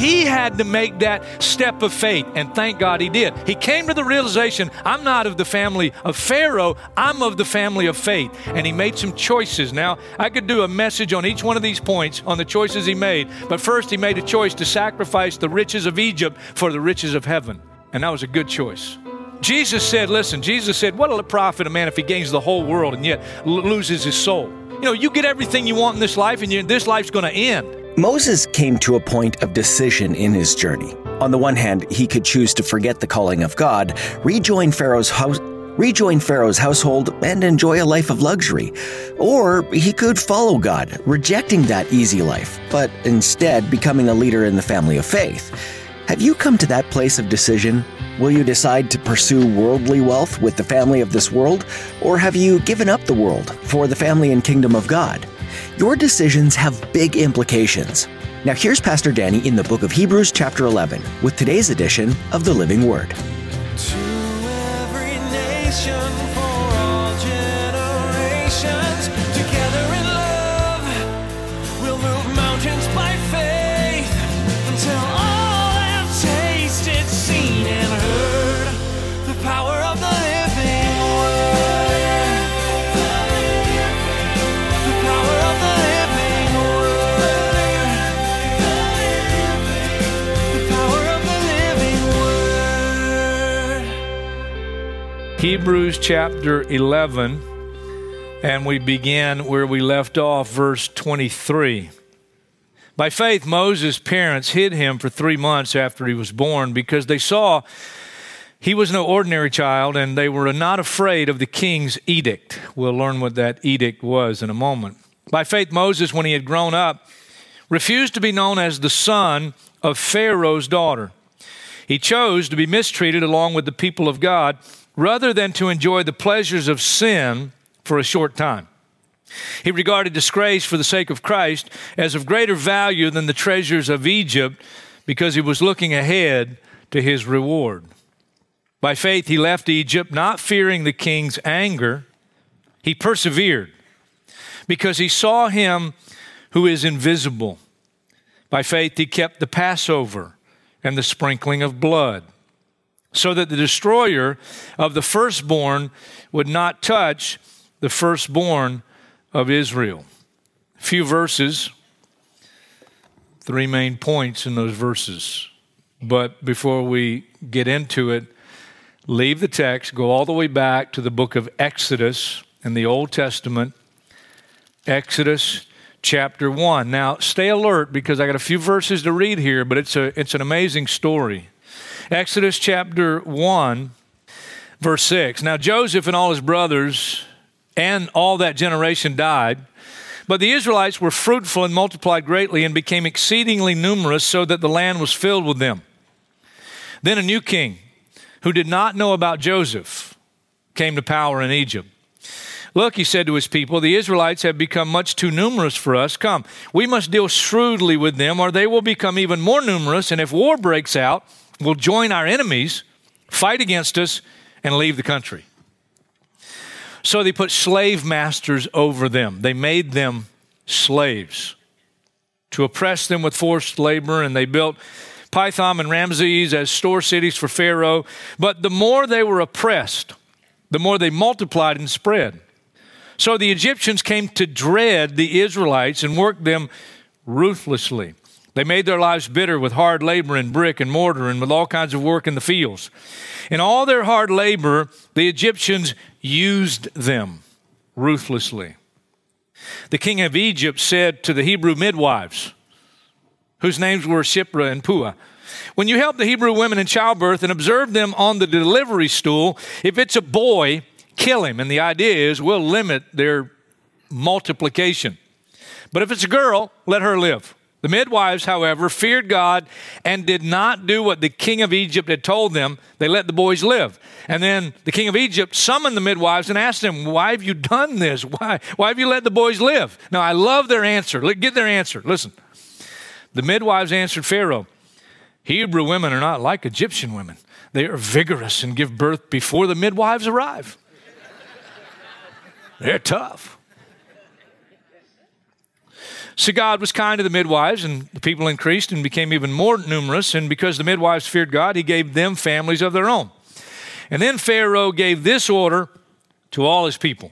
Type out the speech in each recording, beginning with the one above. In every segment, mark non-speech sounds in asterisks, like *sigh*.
He had to make that step of faith, and thank God he did. He came to the realization I'm not of the family of Pharaoh, I'm of the family of faith. And he made some choices. Now, I could do a message on each one of these points on the choices he made, but first he made a choice to sacrifice the riches of Egypt for the riches of heaven. And that was a good choice. Jesus said, Listen, Jesus said, What'll it profit a man if he gains the whole world and yet l- loses his soul? You know, you get everything you want in this life, and you, this life's going to end. Moses came to a point of decision in his journey. On the one hand, he could choose to forget the calling of God, rejoin Pharaoh's house, rejoin Pharaoh's household, and enjoy a life of luxury. Or he could follow God, rejecting that easy life, but instead becoming a leader in the family of faith. Have you come to that place of decision? Will you decide to pursue worldly wealth with the family of this world, or have you given up the world for the family and kingdom of God? Your decisions have big implications. Now, here's Pastor Danny in the book of Hebrews, chapter 11, with today's edition of the Living Word. Hebrews chapter 11, and we begin where we left off, verse 23. By faith, Moses' parents hid him for three months after he was born because they saw he was no ordinary child and they were not afraid of the king's edict. We'll learn what that edict was in a moment. By faith, Moses, when he had grown up, refused to be known as the son of Pharaoh's daughter. He chose to be mistreated along with the people of God rather than to enjoy the pleasures of sin for a short time. He regarded disgrace for the sake of Christ as of greater value than the treasures of Egypt because he was looking ahead to his reward. By faith, he left Egypt, not fearing the king's anger. He persevered because he saw him who is invisible. By faith, he kept the Passover and the sprinkling of blood, so that the destroyer of the firstborn would not touch the firstborn of Israel. A few verses, three main points in those verses. But before we get into it, leave the text, go all the way back to the book of Exodus in the Old Testament. Exodus chapter 1. Now, stay alert because I got a few verses to read here, but it's, a, it's an amazing story. Exodus chapter 1, verse 6. Now, Joseph and all his brothers and all that generation died, but the Israelites were fruitful and multiplied greatly and became exceedingly numerous, so that the land was filled with them. Then a new king, who did not know about Joseph, came to power in Egypt. Look, he said to his people, the Israelites have become much too numerous for us. Come, we must deal shrewdly with them, or they will become even more numerous. And if war breaks out, we'll join our enemies, fight against us, and leave the country. So they put slave masters over them, they made them slaves to oppress them with forced labor, and they built Pithom and Ramses as store cities for Pharaoh. But the more they were oppressed, the more they multiplied and spread. So the Egyptians came to dread the Israelites and worked them ruthlessly. They made their lives bitter with hard labor and brick and mortar and with all kinds of work in the fields. In all their hard labor, the Egyptians used them ruthlessly. The king of Egypt said to the Hebrew midwives, whose names were Shiphrah and Puah, when you help the Hebrew women in childbirth and observe them on the delivery stool, if it's a boy, kill him. And the idea is we'll limit their multiplication. But if it's a girl, let her live. The midwives, however, feared God and did not do what the king of Egypt had told them. They let the boys live. And then the king of Egypt summoned the midwives and asked them, Why have you done this? Why, why have you let the boys live? Now, I love their answer. Get their answer. Listen. The midwives answered Pharaoh, Hebrew women are not like Egyptian women. They are vigorous and give birth before the midwives arrive. *laughs* They're tough. So God was kind to the midwives, and the people increased and became even more numerous. And because the midwives feared God, he gave them families of their own. And then Pharaoh gave this order to all his people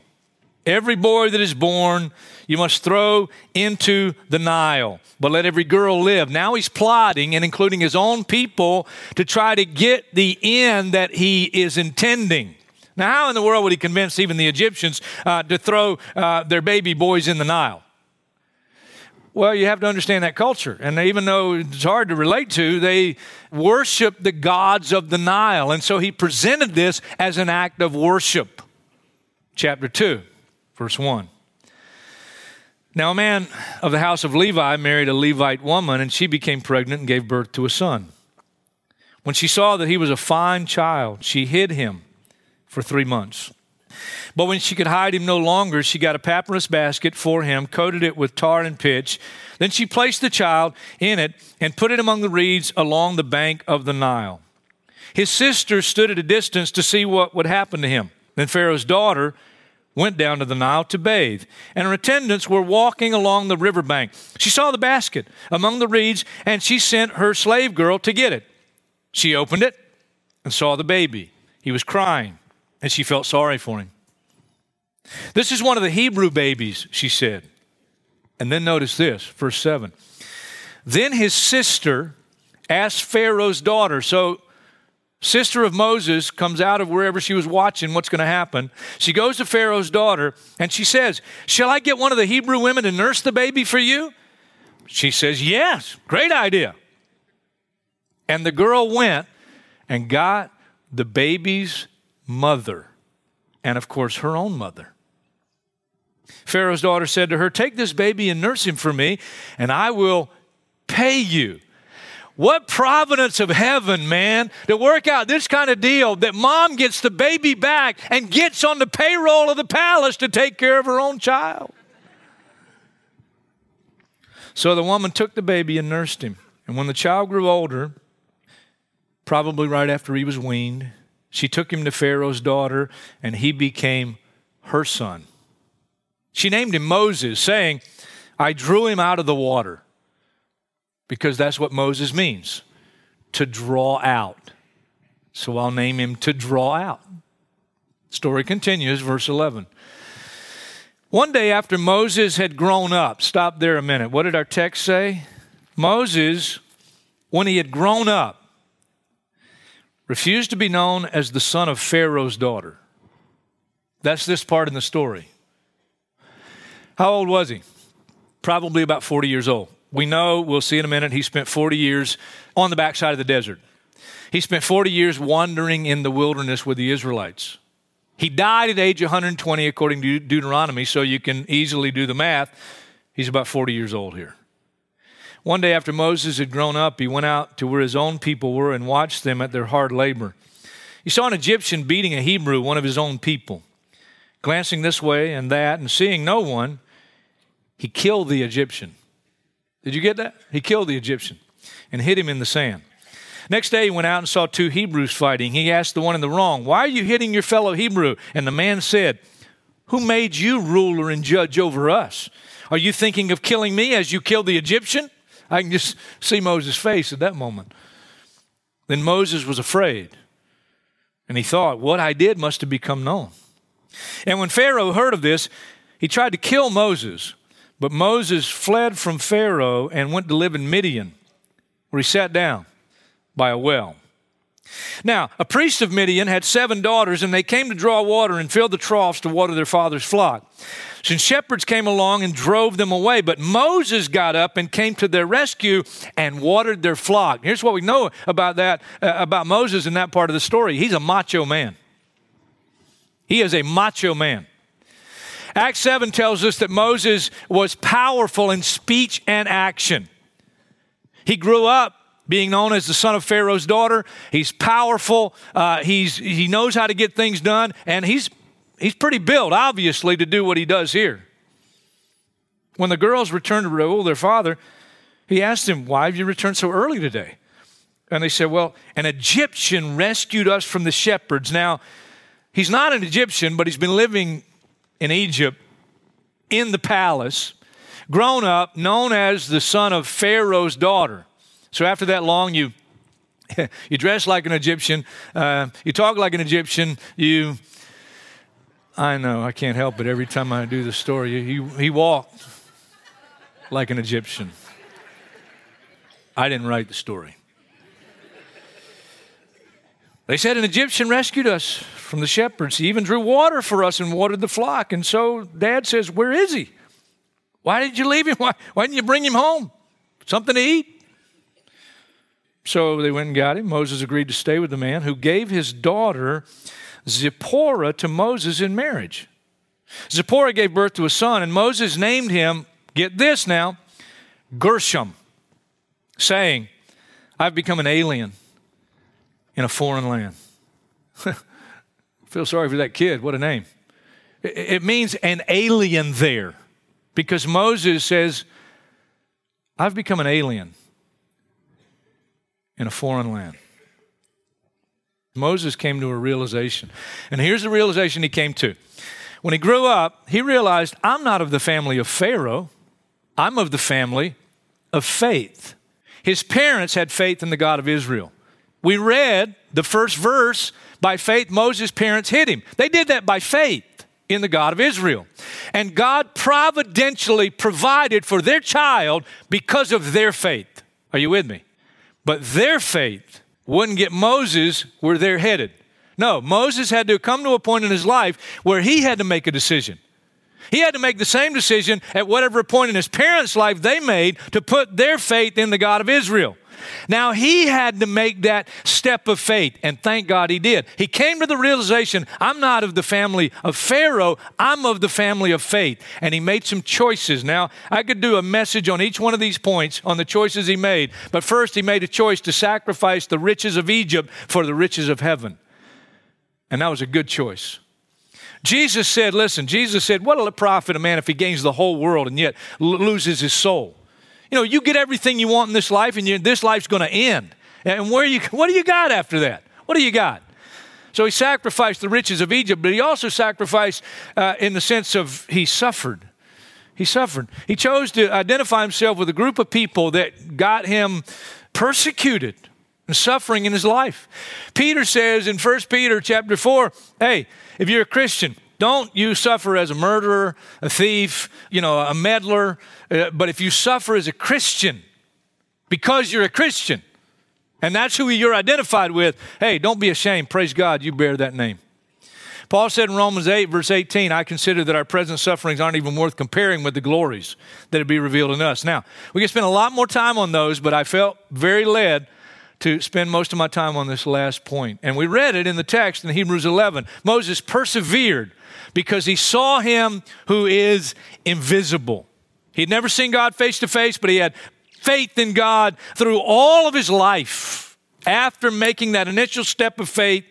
Every boy that is born, you must throw into the Nile, but let every girl live. Now he's plotting and including his own people to try to get the end that he is intending. Now, how in the world would he convince even the Egyptians uh, to throw uh, their baby boys in the Nile? Well, you have to understand that culture. And even though it's hard to relate to, they worship the gods of the Nile. And so he presented this as an act of worship. Chapter 2, verse 1. Now, a man of the house of Levi married a Levite woman, and she became pregnant and gave birth to a son. When she saw that he was a fine child, she hid him for three months. But when she could hide him no longer, she got a papyrus basket for him, coated it with tar and pitch. Then she placed the child in it and put it among the reeds along the bank of the Nile. His sister stood at a distance to see what would happen to him. Then Pharaoh's daughter went down to the Nile to bathe, and her attendants were walking along the riverbank. She saw the basket among the reeds, and she sent her slave girl to get it. She opened it and saw the baby. He was crying, and she felt sorry for him. This is one of the Hebrew babies, she said. And then notice this, verse 7. Then his sister asked Pharaoh's daughter, so sister of Moses comes out of wherever she was watching what's going to happen. She goes to Pharaoh's daughter and she says, Shall I get one of the Hebrew women to nurse the baby for you? She says, Yes, great idea. And the girl went and got the baby's mother, and of course, her own mother. Pharaoh's daughter said to her, Take this baby and nurse him for me, and I will pay you. What providence of heaven, man, to work out this kind of deal that mom gets the baby back and gets on the payroll of the palace to take care of her own child. So the woman took the baby and nursed him. And when the child grew older, probably right after he was weaned, she took him to Pharaoh's daughter, and he became her son. She named him Moses, saying, I drew him out of the water. Because that's what Moses means to draw out. So I'll name him to draw out. Story continues, verse 11. One day after Moses had grown up, stop there a minute. What did our text say? Moses, when he had grown up, refused to be known as the son of Pharaoh's daughter. That's this part in the story. How old was he? Probably about 40 years old. We know, we'll see in a minute, he spent 40 years on the backside of the desert. He spent 40 years wandering in the wilderness with the Israelites. He died at age 120 according to Deuteronomy, so you can easily do the math. He's about 40 years old here. One day after Moses had grown up, he went out to where his own people were and watched them at their hard labor. He saw an Egyptian beating a Hebrew, one of his own people. Glancing this way and that and seeing no one, he killed the Egyptian. Did you get that? He killed the Egyptian and hid him in the sand. Next day, he went out and saw two Hebrews fighting. He asked the one in the wrong, Why are you hitting your fellow Hebrew? And the man said, Who made you ruler and judge over us? Are you thinking of killing me as you killed the Egyptian? I can just see Moses' face at that moment. Then Moses was afraid, and he thought, What I did must have become known. And when Pharaoh heard of this, he tried to kill Moses. But Moses fled from Pharaoh and went to live in Midian, where he sat down by a well. Now, a priest of Midian had seven daughters, and they came to draw water and filled the troughs to water their father's flock. Some shepherds came along and drove them away, but Moses got up and came to their rescue and watered their flock. Here's what we know about that, uh, about Moses in that part of the story. He's a macho man. He is a macho man. Acts 7 tells us that Moses was powerful in speech and action. He grew up being known as the son of Pharaoh's daughter. He's powerful. Uh, he's, he knows how to get things done, and he's, he's pretty built, obviously, to do what he does here. When the girls returned to Reuel, their father, he asked them, Why have you returned so early today? And they said, Well, an Egyptian rescued us from the shepherds. Now, he's not an Egyptian, but he's been living in Egypt in the palace, grown up, known as the son of Pharaoh's daughter. So after that long, you *laughs* you dress like an Egyptian, uh, you talk like an Egyptian, you. I know I can't help it. Every time I do the story, he he walked like an Egyptian. I didn't write the story. They said an Egyptian rescued us from the shepherds. He even drew water for us and watered the flock. And so dad says, Where is he? Why did you leave him? *laughs* Why, why didn't you bring him home? Something to eat? So they went and got him. Moses agreed to stay with the man who gave his daughter Zipporah to Moses in marriage. Zipporah gave birth to a son, and Moses named him, get this now, Gershom, saying, I've become an alien in a foreign land. *laughs* Feel sorry for that kid. What a name. It means an alien there because Moses says, I've become an alien in a foreign land. Moses came to a realization. And here's the realization he came to. When he grew up, he realized, I'm not of the family of Pharaoh, I'm of the family of faith. His parents had faith in the God of Israel. We read the first verse by faith, Moses' parents hid him. They did that by faith in the God of Israel. And God providentially provided for their child because of their faith. Are you with me? But their faith wouldn't get Moses where they're headed. No, Moses had to come to a point in his life where he had to make a decision. He had to make the same decision at whatever point in his parents' life they made to put their faith in the God of Israel. Now he had to make that step of faith, and thank God he did. He came to the realization I'm not of the family of Pharaoh, I'm of the family of faith. And he made some choices. Now, I could do a message on each one of these points on the choices he made, but first he made a choice to sacrifice the riches of Egypt for the riches of heaven. And that was a good choice. Jesus said, listen, Jesus said, What'll it profit a man if he gains the whole world and yet loses his soul? You know, you get everything you want in this life, and you, this life's going to end. And where you, *laughs* what do you got after that? What do you got? So he sacrificed the riches of Egypt, but he also sacrificed uh, in the sense of he suffered. He suffered. He chose to identify himself with a group of people that got him persecuted and suffering in his life. Peter says in 1 Peter chapter 4, hey, if you're a Christian, don't you suffer as a murderer, a thief, you know, a meddler, uh, but if you suffer as a Christian, because you're a Christian, and that's who you're identified with, hey, don't be ashamed. Praise God, you bear that name. Paul said in Romans 8, verse 18, I consider that our present sufferings aren't even worth comparing with the glories that would be revealed in us. Now, we can spend a lot more time on those, but I felt very led to spend most of my time on this last point. And we read it in the text in Hebrews 11. Moses persevered because he saw him who is invisible. He'd never seen God face to face, but he had faith in God through all of his life. After making that initial step of faith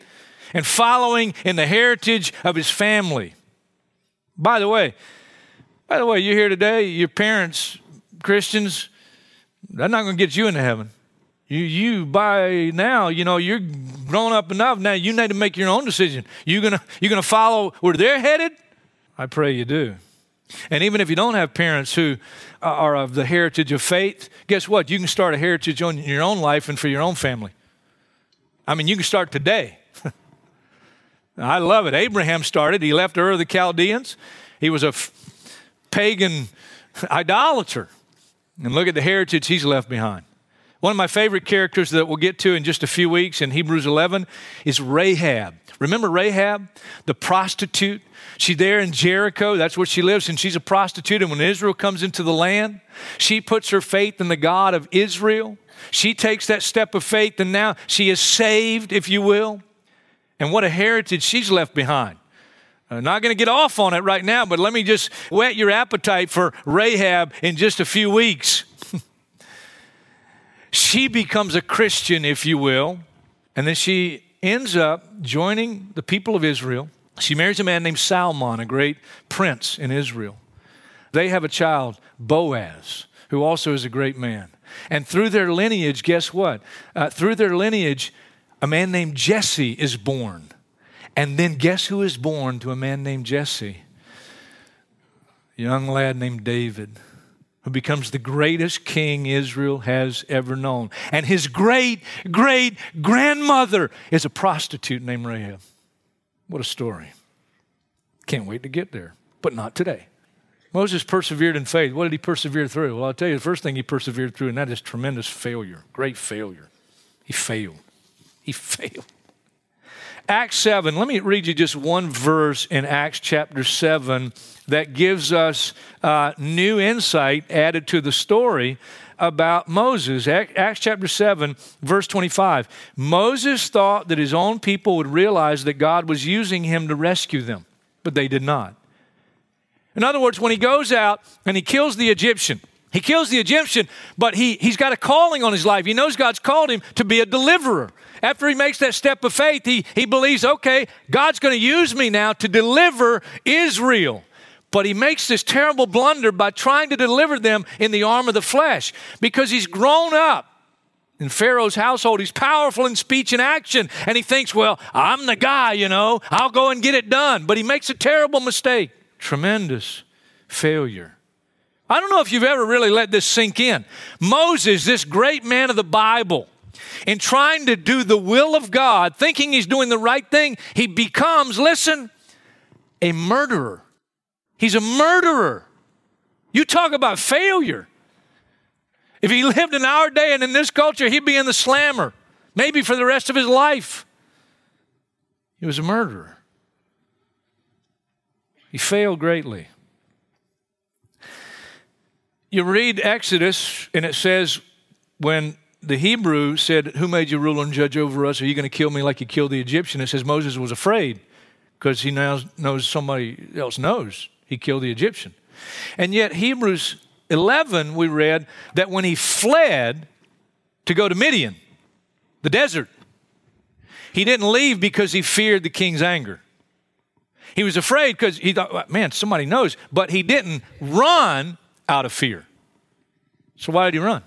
and following in the heritage of his family. By the way, by the way, you're here today, your parents, Christians, they're not going to get you into heaven. You, you by now, you know, you're grown up enough. Now you need to make your own decision. You're gonna you gonna follow where they're headed? I pray you do. And even if you don't have parents who are of the heritage of faith, guess what? You can start a heritage on your own life and for your own family. I mean, you can start today. *laughs* I love it. Abraham started. He left Ur of the Chaldeans. He was a f- pagan *laughs* idolater. And look at the heritage he's left behind. One of my favorite characters that we'll get to in just a few weeks in Hebrews 11 is Rahab. Remember Rahab, the prostitute? She's there in Jericho. That's where she lives, and she's a prostitute. And when Israel comes into the land, she puts her faith in the God of Israel. She takes that step of faith, and now she is saved, if you will. And what a heritage she's left behind. I'm not going to get off on it right now, but let me just whet your appetite for Rahab in just a few weeks. She becomes a Christian, if you will, and then she ends up joining the people of Israel. She marries a man named Salmon, a great prince in Israel. They have a child, Boaz, who also is a great man. And through their lineage, guess what? Uh, through their lineage, a man named Jesse is born. And then guess who is born to a man named Jesse? A young lad named David, who becomes the greatest king Israel has ever known. And his great, great grandmother is a prostitute named Rahab. What a story. Can't wait to get there, but not today. Moses persevered in faith. What did he persevere through? Well, I'll tell you the first thing he persevered through, and that is tremendous failure, great failure. He failed. He *laughs* failed. Acts 7, let me read you just one verse in Acts chapter 7 that gives us uh, new insight added to the story about Moses. Acts chapter 7, verse 25. Moses thought that his own people would realize that God was using him to rescue them, but they did not. In other words, when he goes out and he kills the Egyptian, he kills the Egyptian, but he, he's got a calling on his life. He knows God's called him to be a deliverer. After he makes that step of faith, he, he believes, okay, God's going to use me now to deliver Israel. But he makes this terrible blunder by trying to deliver them in the arm of the flesh because he's grown up in Pharaoh's household. He's powerful in speech and action. And he thinks, well, I'm the guy, you know, I'll go and get it done. But he makes a terrible mistake, tremendous failure. I don't know if you've ever really let this sink in. Moses, this great man of the Bible, in trying to do the will of God, thinking he's doing the right thing, he becomes, listen, a murderer. He's a murderer. You talk about failure. If he lived in our day and in this culture, he'd be in the slammer, maybe for the rest of his life. He was a murderer. He failed greatly. You read Exodus, and it says, when the Hebrew said, Who made you ruler and judge over us? Are you going to kill me like you killed the Egyptian? It says Moses was afraid because he now knows somebody else knows he killed the Egyptian. And yet, Hebrews 11, we read that when he fled to go to Midian, the desert, he didn't leave because he feared the king's anger. He was afraid because he thought, man, somebody knows, but he didn't run out of fear. So, why did he run?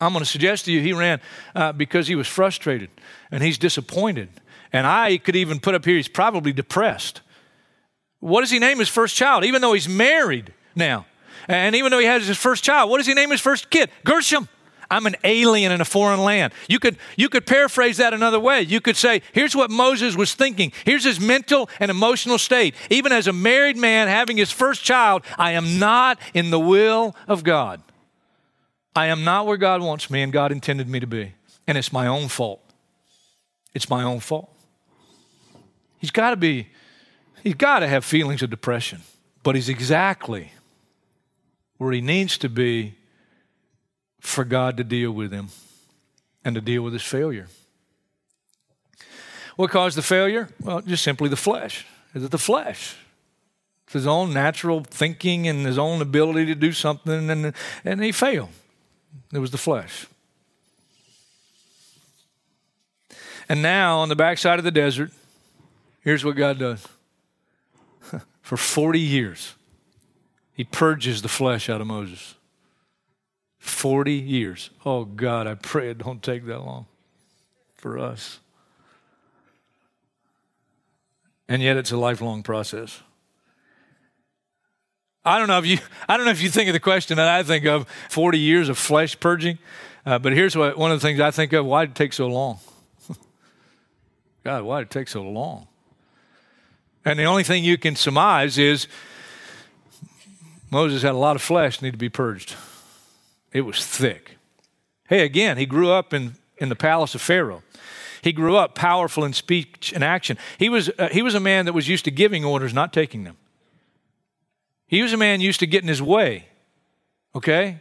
I'm going to suggest to you he ran uh, because he was frustrated and he's disappointed. And I could even put up here, he's probably depressed. What does he name his first child? Even though he's married now, and even though he has his first child, what does he name his first kid? Gershom. I'm an alien in a foreign land. You could, you could paraphrase that another way. You could say, here's what Moses was thinking. Here's his mental and emotional state. Even as a married man having his first child, I am not in the will of God. I am not where God wants me and God intended me to be. And it's my own fault. It's my own fault. He's got to be, he's got to have feelings of depression, but he's exactly where he needs to be for God to deal with him and to deal with his failure. What caused the failure? Well, just simply the flesh. Is it the flesh? It's his own natural thinking and his own ability to do something, and, and he failed. It was the flesh. And now, on the backside of the desert, here's what God does. *laughs* For 40 years, He purges the flesh out of Moses. 40 years. Oh, God, I pray it don't take that long for us. And yet, it's a lifelong process. I don't know if you I don't know if you think of the question that I think of 40 years of flesh purging, uh, but here's what one of the things I think of: why did it take so long? *laughs* God, why did it take so long? And the only thing you can surmise is Moses had a lot of flesh need to be purged. It was thick. Hey, again, he grew up in, in the palace of Pharaoh. He grew up powerful in speech and action. He was, uh, he was a man that was used to giving orders, not taking them. He was a man used to getting his way, okay,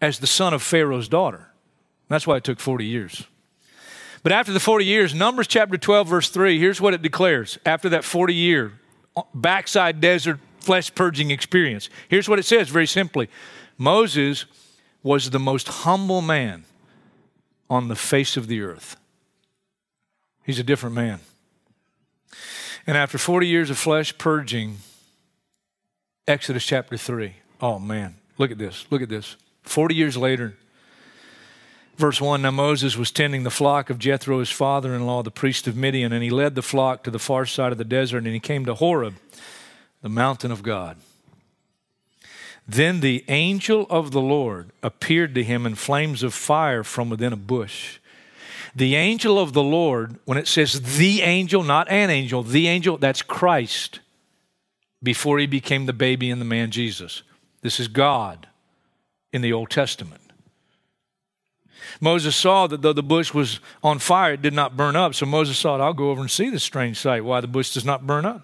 as the son of Pharaoh's daughter. That's why it took 40 years. But after the 40 years, Numbers chapter 12, verse 3, here's what it declares after that 40 year backside desert flesh purging experience. Here's what it says very simply Moses was the most humble man on the face of the earth. He's a different man. And after 40 years of flesh purging, Exodus chapter 3. Oh man, look at this. Look at this. 40 years later, verse 1 Now Moses was tending the flock of Jethro, his father in law, the priest of Midian, and he led the flock to the far side of the desert, and he came to Horeb, the mountain of God. Then the angel of the Lord appeared to him in flames of fire from within a bush. The angel of the Lord, when it says the angel, not an angel, the angel, that's Christ before he became the baby and the man Jesus. This is God in the Old Testament. Moses saw that though the bush was on fire, it did not burn up. So Moses thought, I'll go over and see this strange sight, why the bush does not burn up.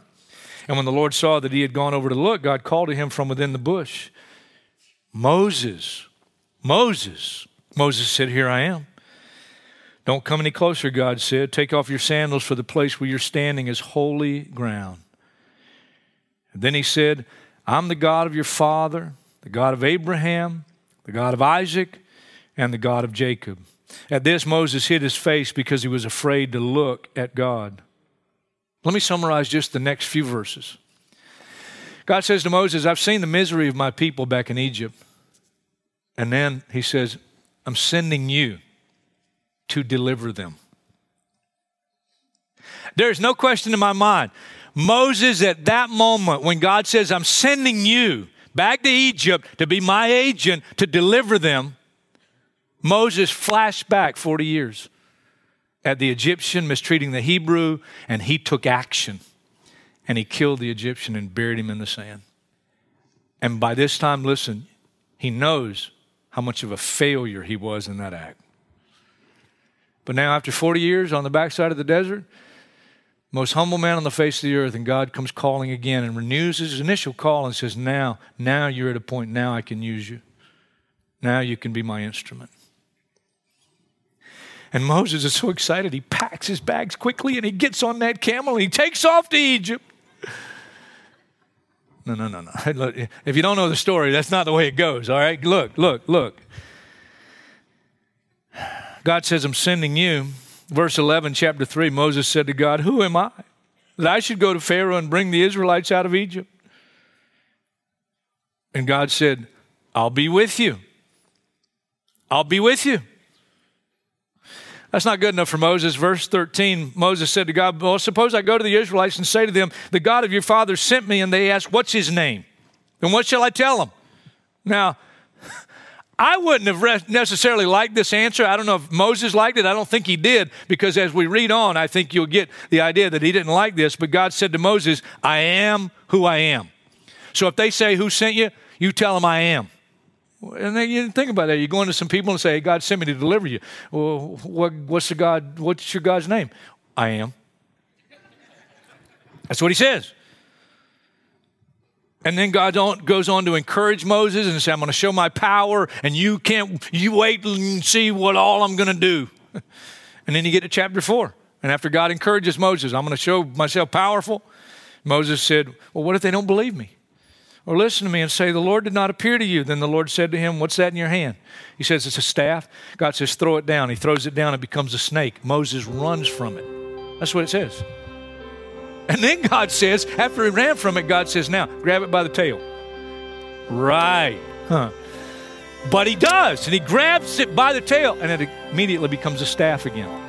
And when the Lord saw that he had gone over to look, God called to him from within the bush Moses, Moses. Moses said, Here I am. Don't come any closer, God said. Take off your sandals, for the place where you're standing is holy ground. And then he said, I'm the God of your father, the God of Abraham, the God of Isaac, and the God of Jacob. At this, Moses hid his face because he was afraid to look at God. Let me summarize just the next few verses. God says to Moses, I've seen the misery of my people back in Egypt. And then he says, I'm sending you to deliver them. There's no question in my mind. Moses, at that moment, when God says, I'm sending you back to Egypt to be my agent to deliver them, Moses flashed back 40 years at the Egyptian mistreating the Hebrew, and he took action. And he killed the Egyptian and buried him in the sand. And by this time, listen, he knows how much of a failure he was in that act. But now, after 40 years on the backside of the desert, most humble man on the face of the earth, and God comes calling again and renews his initial call and says, Now, now you're at a point, now I can use you. Now you can be my instrument. And Moses is so excited, he packs his bags quickly and he gets on that camel and he takes off to Egypt. No, no, no, no. *laughs* If you don't know the story, that's not the way it goes, all right? Look, look, look. God says, I'm sending you. Verse 11, chapter 3, Moses said to God, Who am I that I should go to Pharaoh and bring the Israelites out of Egypt? And God said, I'll be with you. I'll be with you. That's not good enough for Moses. Verse 13, Moses said to God, Well, suppose I go to the Israelites and say to them, The God of your fathers sent me, and they ask, What's his name? And what shall I tell them? Now, *laughs* I wouldn't have necessarily liked this answer. I don't know if Moses liked it. I don't think he did, because as we read on, I think you'll get the idea that he didn't like this. But God said to Moses, I am who I am. So if they say, Who sent you? You tell them I am. And then you think about that. You go into some people and say, hey, God sent me to deliver you. Well, what, what's the God? What's your God's name? I am. That's what he says. And then God goes on to encourage Moses and say, I'm going to show my power, and you can't, you wait and see what all I'm going to do. *laughs* And then you get to chapter four. And after God encourages Moses, I'm going to show myself powerful. Moses said, Well, what if they don't believe me? Or listen to me and say, The Lord did not appear to you. Then the Lord said to him, What's that in your hand? He says, It's a staff. God says, Throw it down. He throws it down, it becomes a snake. Moses runs from it. That's what it says. And then God says, after he ran from it, God says, Now grab it by the tail. Right. Huh. But he does, and he grabs it by the tail, and it immediately becomes a staff again.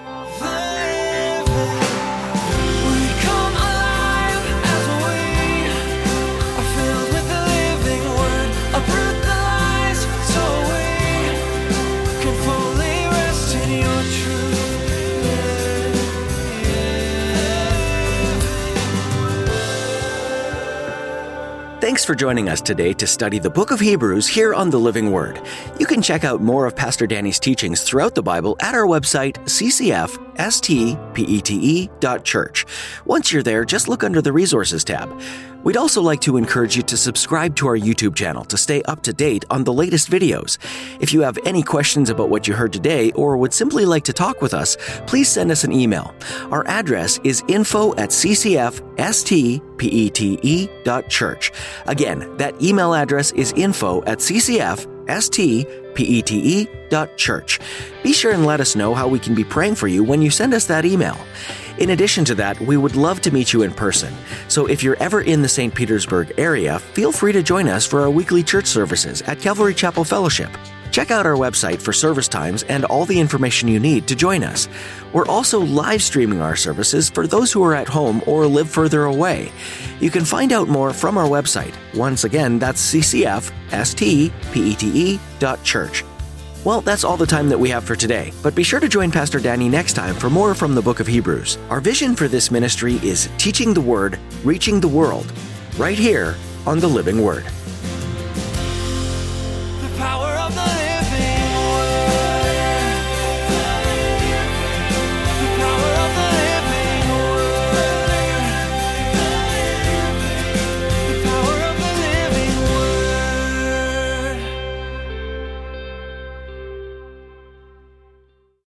Thanks for joining us today to study the book of Hebrews here on the Living Word. You can check out more of Pastor Danny's teachings throughout the Bible at our website, ccfstpete.church. Once you're there, just look under the Resources tab. We'd also like to encourage you to subscribe to our YouTube channel to stay up to date on the latest videos. If you have any questions about what you heard today or would simply like to talk with us, please send us an email. Our address is info at ccfstpete.church. Again, that email address is info at ccfstpete.church. stpete.church. Be sure and let us know how we can be praying for you when you send us that email. In addition to that, we would love to meet you in person. So if you're ever in the St. Petersburg area, feel free to join us for our weekly church services at Calvary Chapel Fellowship. Check out our website for service times and all the information you need to join us. We're also live streaming our services for those who are at home or live further away. You can find out more from our website. Once again, that's ccfstpete.church. Well, that's all the time that we have for today, but be sure to join Pastor Danny next time for more from the book of Hebrews. Our vision for this ministry is teaching the Word, reaching the world, right here on the Living Word.